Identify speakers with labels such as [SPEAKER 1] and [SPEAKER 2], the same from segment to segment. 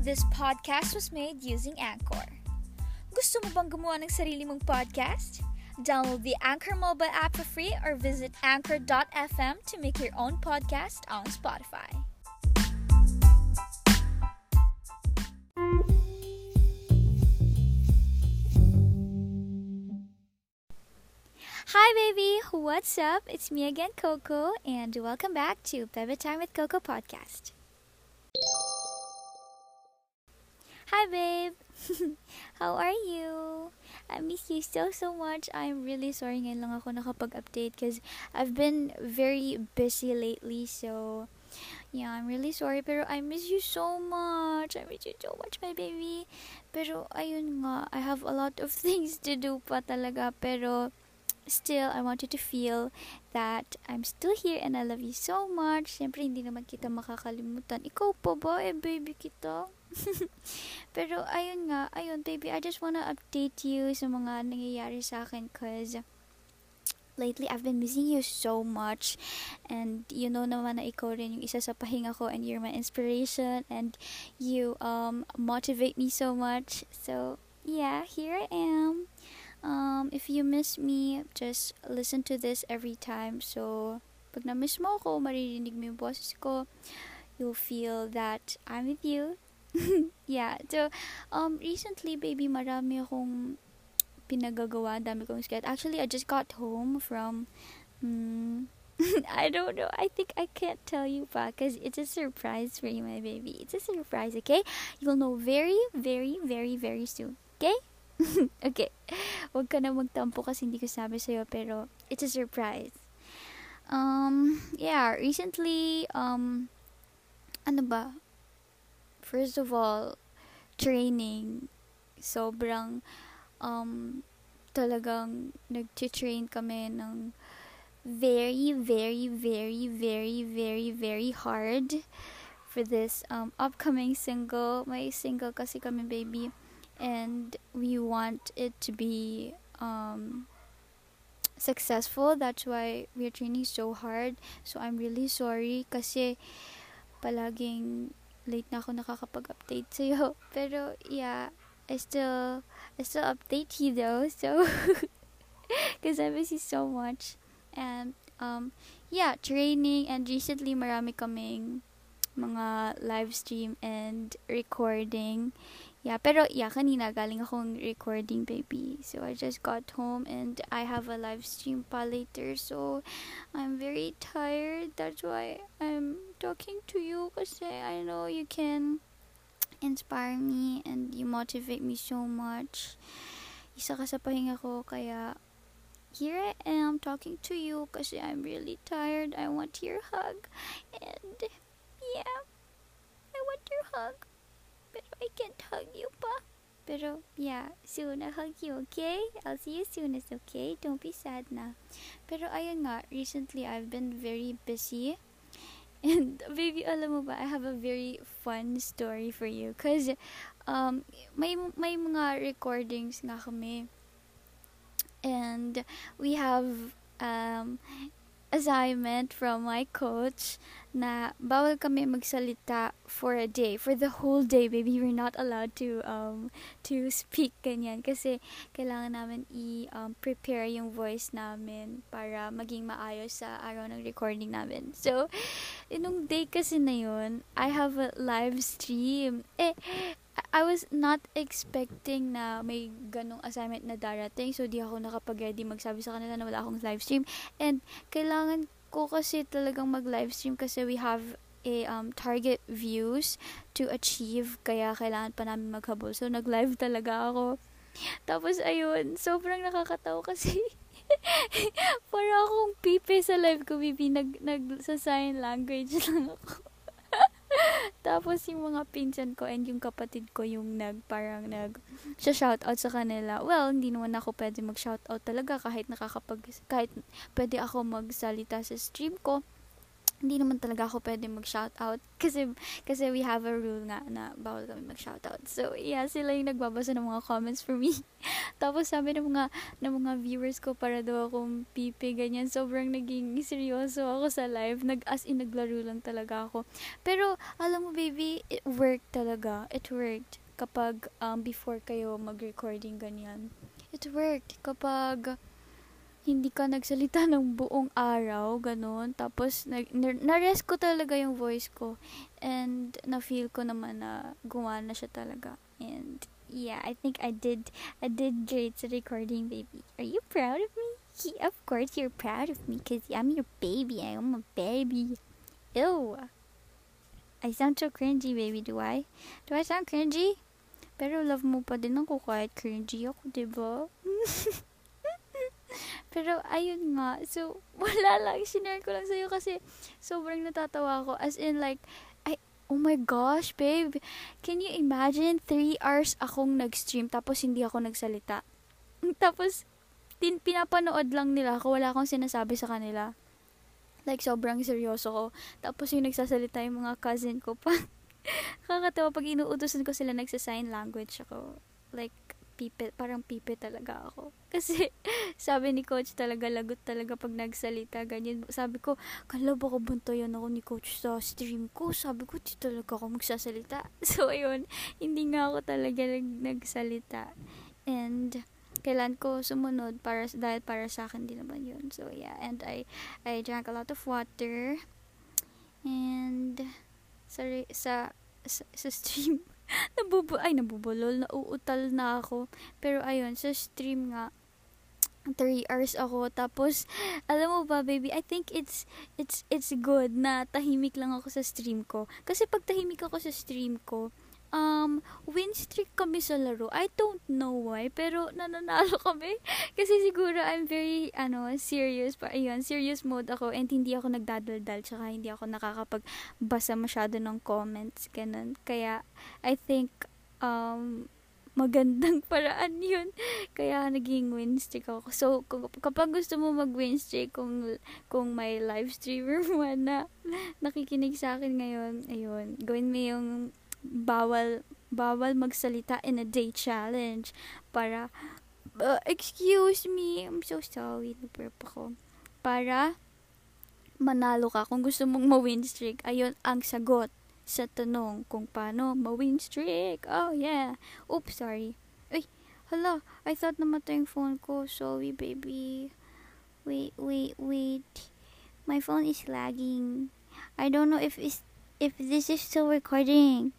[SPEAKER 1] This podcast was made using Anchor. Gusto mo bang gumawa ng sarili mong podcast? Download the Anchor mobile app for free or visit anchor.fm to make your own podcast on Spotify. Hi, baby. What's up? It's me again, Coco, and welcome back to Baby Time with Coco podcast. Hi, babe. How are you? I miss you so, so much. I'm really sorry ngayon lang ako nakapag-update because I've been very busy lately. So, yeah, I'm really sorry. Pero I miss you so much. I miss you so much, my baby. Pero, ayun nga, I have a lot of things to do pa talaga. Pero, still, I want you to feel that I'm still here and I love you so much. Siyempre, hindi naman kita makakalimutan. Ikaw pa ba? Eh, baby kita. Pero, ayun nga, ayun, baby, I just wanna update you sa mga nangyayari sa akin cause lately I've been missing you so much and you know naman na ikaw rin yung isa sa pahinga ko and you're my inspiration and you um motivate me so much so yeah here I am um, if you miss me, just listen to this every time. So, pag na-miss mo ako, maririnig mo yung boses ko, you'll feel that I'm with you. Yeah. So, um, recently, baby, marami akong pinagagawa. Dami kong sketch. Actually, I just got home from, um, I don't know. I think I can't tell you pa because it's a surprise for you, my baby. It's a surprise, okay? You'll know very, very, very, very soon. Okay? okay. Huwag ka na magtampo kasi hindi ko sabi sa'yo, pero it's a surprise. Um, yeah, recently, um, ano ba? First of all, training. Sobrang, um, talagang nag-train kami ng very, very, very, very, very, very hard for this um, upcoming single. May single kasi kami, baby and we want it to be um, successful. That's why we're training so hard. So I'm really sorry kasi palaging late na ako nakakapag-update sa'yo. Pero yeah, I still I still update you though. So because I miss you so much. And um yeah, training and recently marami kaming mga live stream and recording yeah, pero yeah, kanina galing akong recording, baby. So I just got home and I have a live stream pa later. So I'm very tired. That's why I'm talking to you kasi I know you can inspire me and you motivate me so much. Isa ka sa pahinga ko kaya here I am talking to you kasi I'm really tired. I want your hug. And yeah, I want your hug. Pero I can't hug you pa. Pero, yeah, soon I'll hug you, okay? I'll see you soon, it's okay? Don't be sad na. Pero, ayun nga, recently I've been very busy. And, baby, alam mo ba, I have a very fun story for you. Cause, um, may, may mga recordings nga kami. And, we have, um, assignment from my coach na bawal kami magsalita for a day for the whole day baby. We're not allowed to um to speak ganyan. Kasi kailangan namin i um, prepare yung voice namin para maging maayos sa araw ng recording namin. So nung day kasi na yun I have a live stream. Eh I was not expecting na may ganong assignment na darating. So, di ako nakapag-ready magsabi sa kanila na wala akong live stream. And, kailangan ko kasi talagang mag-live stream kasi we have a um, target views to achieve. Kaya, kailangan pa namin maghabol. So, nag-live talaga ako. Tapos, ayun, sobrang nakakatawa kasi para akong pipe sa live ko, Bibi. Nag, nag, sa sign language lang ako. Tapos yung mga pinsan ko and yung kapatid ko yung nag parang nag siya shout out sa kanila. Well, hindi naman ako pwede mag shout out talaga kahit nakakapag kahit pwede ako magsalita sa stream ko. Hindi naman talaga ako pwede mag-shoutout kasi kasi we have a rule nga na bawal kami mag-shoutout. So, yeah, sila yung nagbabasa ng mga comments for me. Tapos sabi ng mga ng mga viewers ko para daw akong pipi ganyan. Sobrang naging seryoso ako sa live. Nag as in naglaro lang talaga ako. Pero alam mo baby, it worked talaga. It worked kapag um, before kayo mag-recording ganyan. It worked kapag hindi ka nagsalita ng buong araw, ganun. Tapos, na-rest ko talaga yung voice ko. And, na-feel ko naman na gumana siya talaga. And, yeah, I think I did, I did great sa recording, baby. Are you proud of me? of course, you're proud of me because I'm your baby. I'm a baby. Ew. I sound so cringy, baby. Do I? Do I sound cringy? Pero love mo pa din ako kahit cringy ako, diba? Pero, ayun nga. So, wala lang. Sinare ko lang sa'yo kasi sobrang natatawa ako. As in, like, I, oh my gosh, babe. Can you imagine? Three hours akong nag-stream tapos hindi ako nagsalita. Tapos, tin pinapanood lang nila ako. Wala akong sinasabi sa kanila. Like, sobrang seryoso ko. Tapos, yung nagsasalita yung mga cousin ko pa. Kakatawa pag inuutosan ko sila nagsa-sign language ako. Like, pipe, parang pipe talaga ako. Kasi, sabi ni coach talaga, lagot talaga pag nagsalita, ganyan. Sabi ko, kala baka bantayan ako ni coach sa stream ko. Sabi ko, di talaga ako magsasalita. So, ayun, hindi nga ako talaga nag, nagsalita. And, kailan ko sumunod para dahil para sa akin din naman yun. So, yeah. And I, I drank a lot of water. And, sorry, sa, sa, sa stream, nabubu ay nabubulol, nauutal na ako. Pero ayun, sa stream nga 3 hours ako. Tapos alam mo ba baby I think it's it's it's good na tahimik lang ako sa stream ko. Kasi pag tahimik ako sa stream ko um, win streak kami sa laro. I don't know why, pero nananalo kami. Kasi siguro I'm very, ano, serious. Pa, ayun, serious mode ako and hindi ako nagdadaldal tsaka hindi ako nakakapagbasa masyado ng comments, ganun. Kaya, I think, um, magandang paraan yun. Kaya naging win streak ako. So, kapag gusto mo mag win streak, kung, kung may live streamer mo na nakikinig sa akin ngayon, ayun, gawin mo yung bawal bawal magsalita in a day challenge. Para uh, excuse me I'm so sorry nagpurp ako. Para manalo ka. Kung gusto mong ma-win streak ayun ang sagot sa tanong kung paano ma-win streak. Oh yeah. Oops sorry. Ay hala I thought namatay yung phone ko. Sorry baby. Wait wait wait. My phone is lagging. I don't know if it's if this is still recording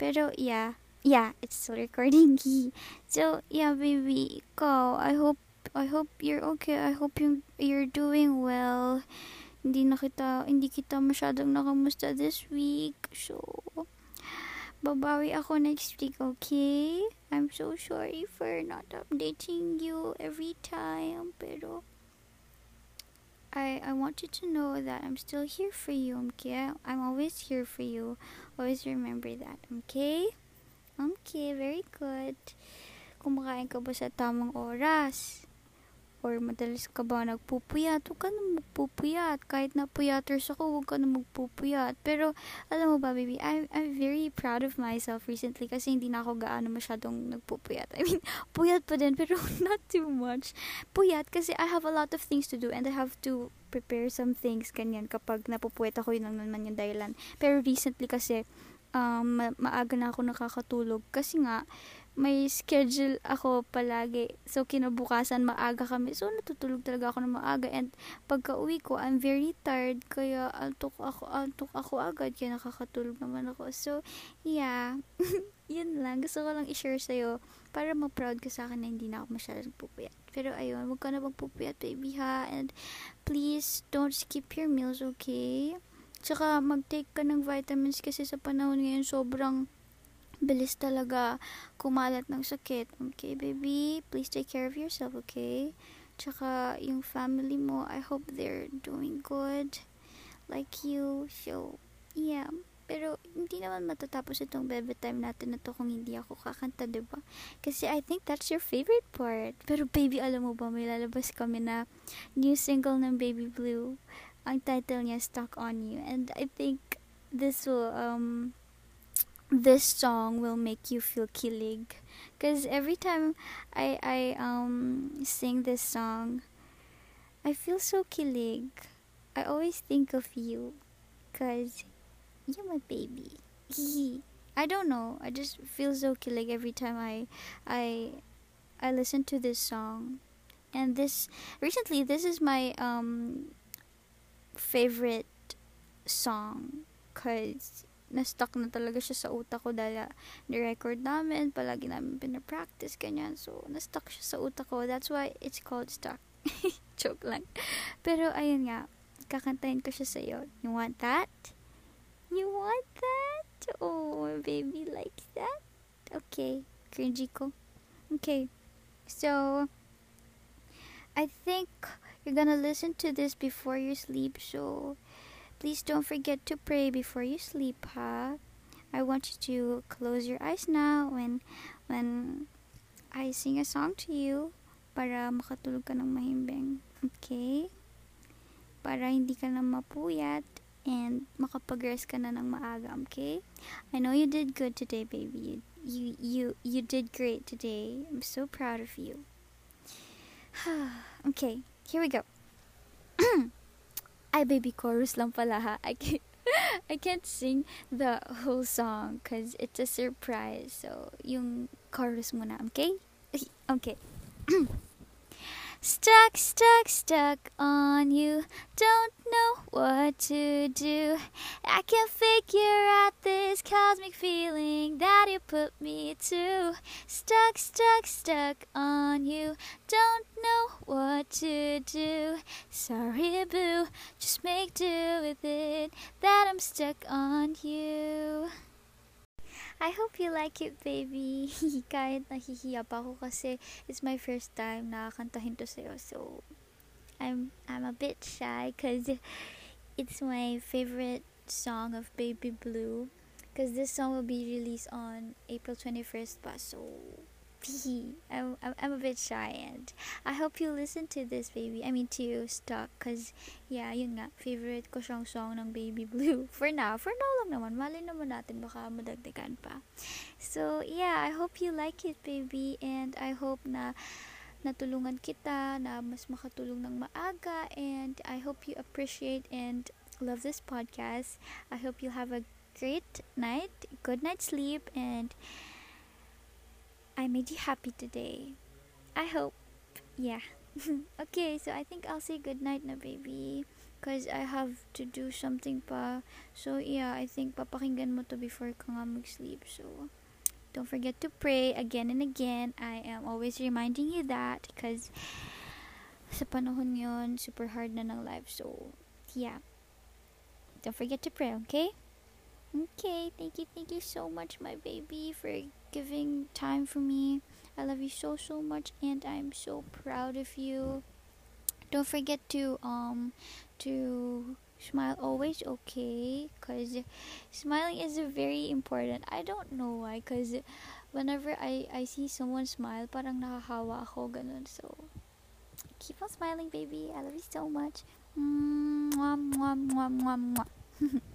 [SPEAKER 1] Pero, yeah. Yeah, it's still recording. so, yeah, baby. Ikaw, I hope, I hope you're okay. I hope you, you're doing well. Hindi na kita, hindi kita masyadong nakamusta this week. So, babawi ako next week, okay? I'm so sorry for not updating you every time. Pero, I, I want you to know that I'm still here for you, okay? I'm always here for you. Always remember that, okay? Okay, very good. Kumakain ka ba sa tamang oras? Or madalas ka ba nagpupuyat? Huwag ka na magpupuyat. Kahit na puyaters ako, huwag ka na magpupuyat. Pero, alam mo ba, baby, I'm, I'm very proud of myself recently kasi hindi na ako gaano masyadong nagpupuyat. I mean, puyat pa din, pero not too much. Puyat kasi I have a lot of things to do and I have to prepare some things, ganyan. Kapag napupuyat ako, yun lang naman yung dahilan. Pero recently kasi, um, ma- maaga na ako nakakatulog kasi nga, may schedule ako palagi. So, kinabukasan, maaga kami. So, natutulog talaga ako ng maaga. And, pagka uwi ko, I'm very tired. Kaya, antok ako, antok ako agad. Kaya, nakakatulog naman ako. So, yeah. yun lang. Gusto ko lang i-share sa'yo para ma-proud ka sa akin na hindi na ako masyadong pupuyat. Pero, ayun, huwag ka na magpupuyat, baby, ha? And, please, don't skip your meals, okay? Tsaka, mag-take ka ng vitamins kasi sa panahon ngayon, sobrang bilis talaga kumalat ng sakit. Okay, baby? Please take care of yourself, okay? Tsaka, yung family mo, I hope they're doing good. Like you. So, yeah. Pero, hindi naman matatapos itong baby time natin na to kung hindi ako kakanta, diba? Kasi I think that's your favorite part. Pero, baby, alam mo ba, may lalabas kami na new single ng Baby Blue. ang title niya Stuck on You and I think this will um this song will make you feel kilig. Because every time I I um sing this song I feel so kilig. I always think of you because you're my baby. I don't know. I just feel so kilig every time I I I listen to this song. And this recently this is my um favorite song cause na-stuck na talaga siya sa utak ko dahil ah, ni-record namin, palagi namin pinapractice, ganyan. So, na-stuck siya sa utak ko. That's why it's called stuck. Joke lang. Pero, ayun nga, kakantahin ko siya sa iyo. You want that? You want that? Oh, baby likes that? Okay. Cringy ko. Okay. So, I think you're gonna listen to this before you sleep, so please don't forget to pray before you sleep, huh? I want you to close your eyes now when when I sing a song to you para makatulog ka ng mahimbing. Okay? Para hindi ka na mapuyat and makapag-rest ka na ng maaga, okay? I know you did good today, baby. You you you, you did great today. I'm so proud of you. okay. Here we go. Ay, baby chorus lang pala ha. I can't, I can't sing the whole song because it's a surprise. So, yung chorus muna, okay? Okay. Stuck, stuck, stuck on you. Don't know what to do. I can't figure out this cosmic feeling that you put me to. Stuck, stuck, stuck on you. Don't know what to do. Sorry, boo. Just make do with it that I'm stuck on you. I hope you like it, baby. Kahit nahihiya pa ako kasi it's my first time na kantahin to sa'yo. So, I'm, I'm a bit shy because it's my favorite song of Baby Blue. Because this song will be released on April 21st pa. So, I'm, I'm, I'm a bit shy and I hope you listen to this baby I mean to Stuck cause yeah yun nga favorite ko siyang song ng Baby Blue. For now for now lang naman mali naman natin baka madagdagan pa. So yeah I hope you like it baby and I hope na natulungan kita na mas makatulong ng maaga and I hope you appreciate and love this podcast. I hope you have a great night good night sleep and I made you happy today. I hope. Yeah. okay, so I think I'll say good night na baby. Cause I have to do something pa. So yeah, I think papakinggan mo to before ka nga mag-sleep. So don't forget to pray again and again. I am always reminding you that because sa panahon yon super hard na ng life. So yeah. Don't forget to pray, okay? Okay, thank you, thank you so much, my baby, for giving time for me. I love you so so much and I'm so proud of you. Don't forget to um to smile always okay cuz smiling is very important. I don't know why cuz whenever I I see someone smile parang nakahawa ako ganun. So keep on smiling baby. I love you so much. Mwah, mwah, mwah, mwah, mwah.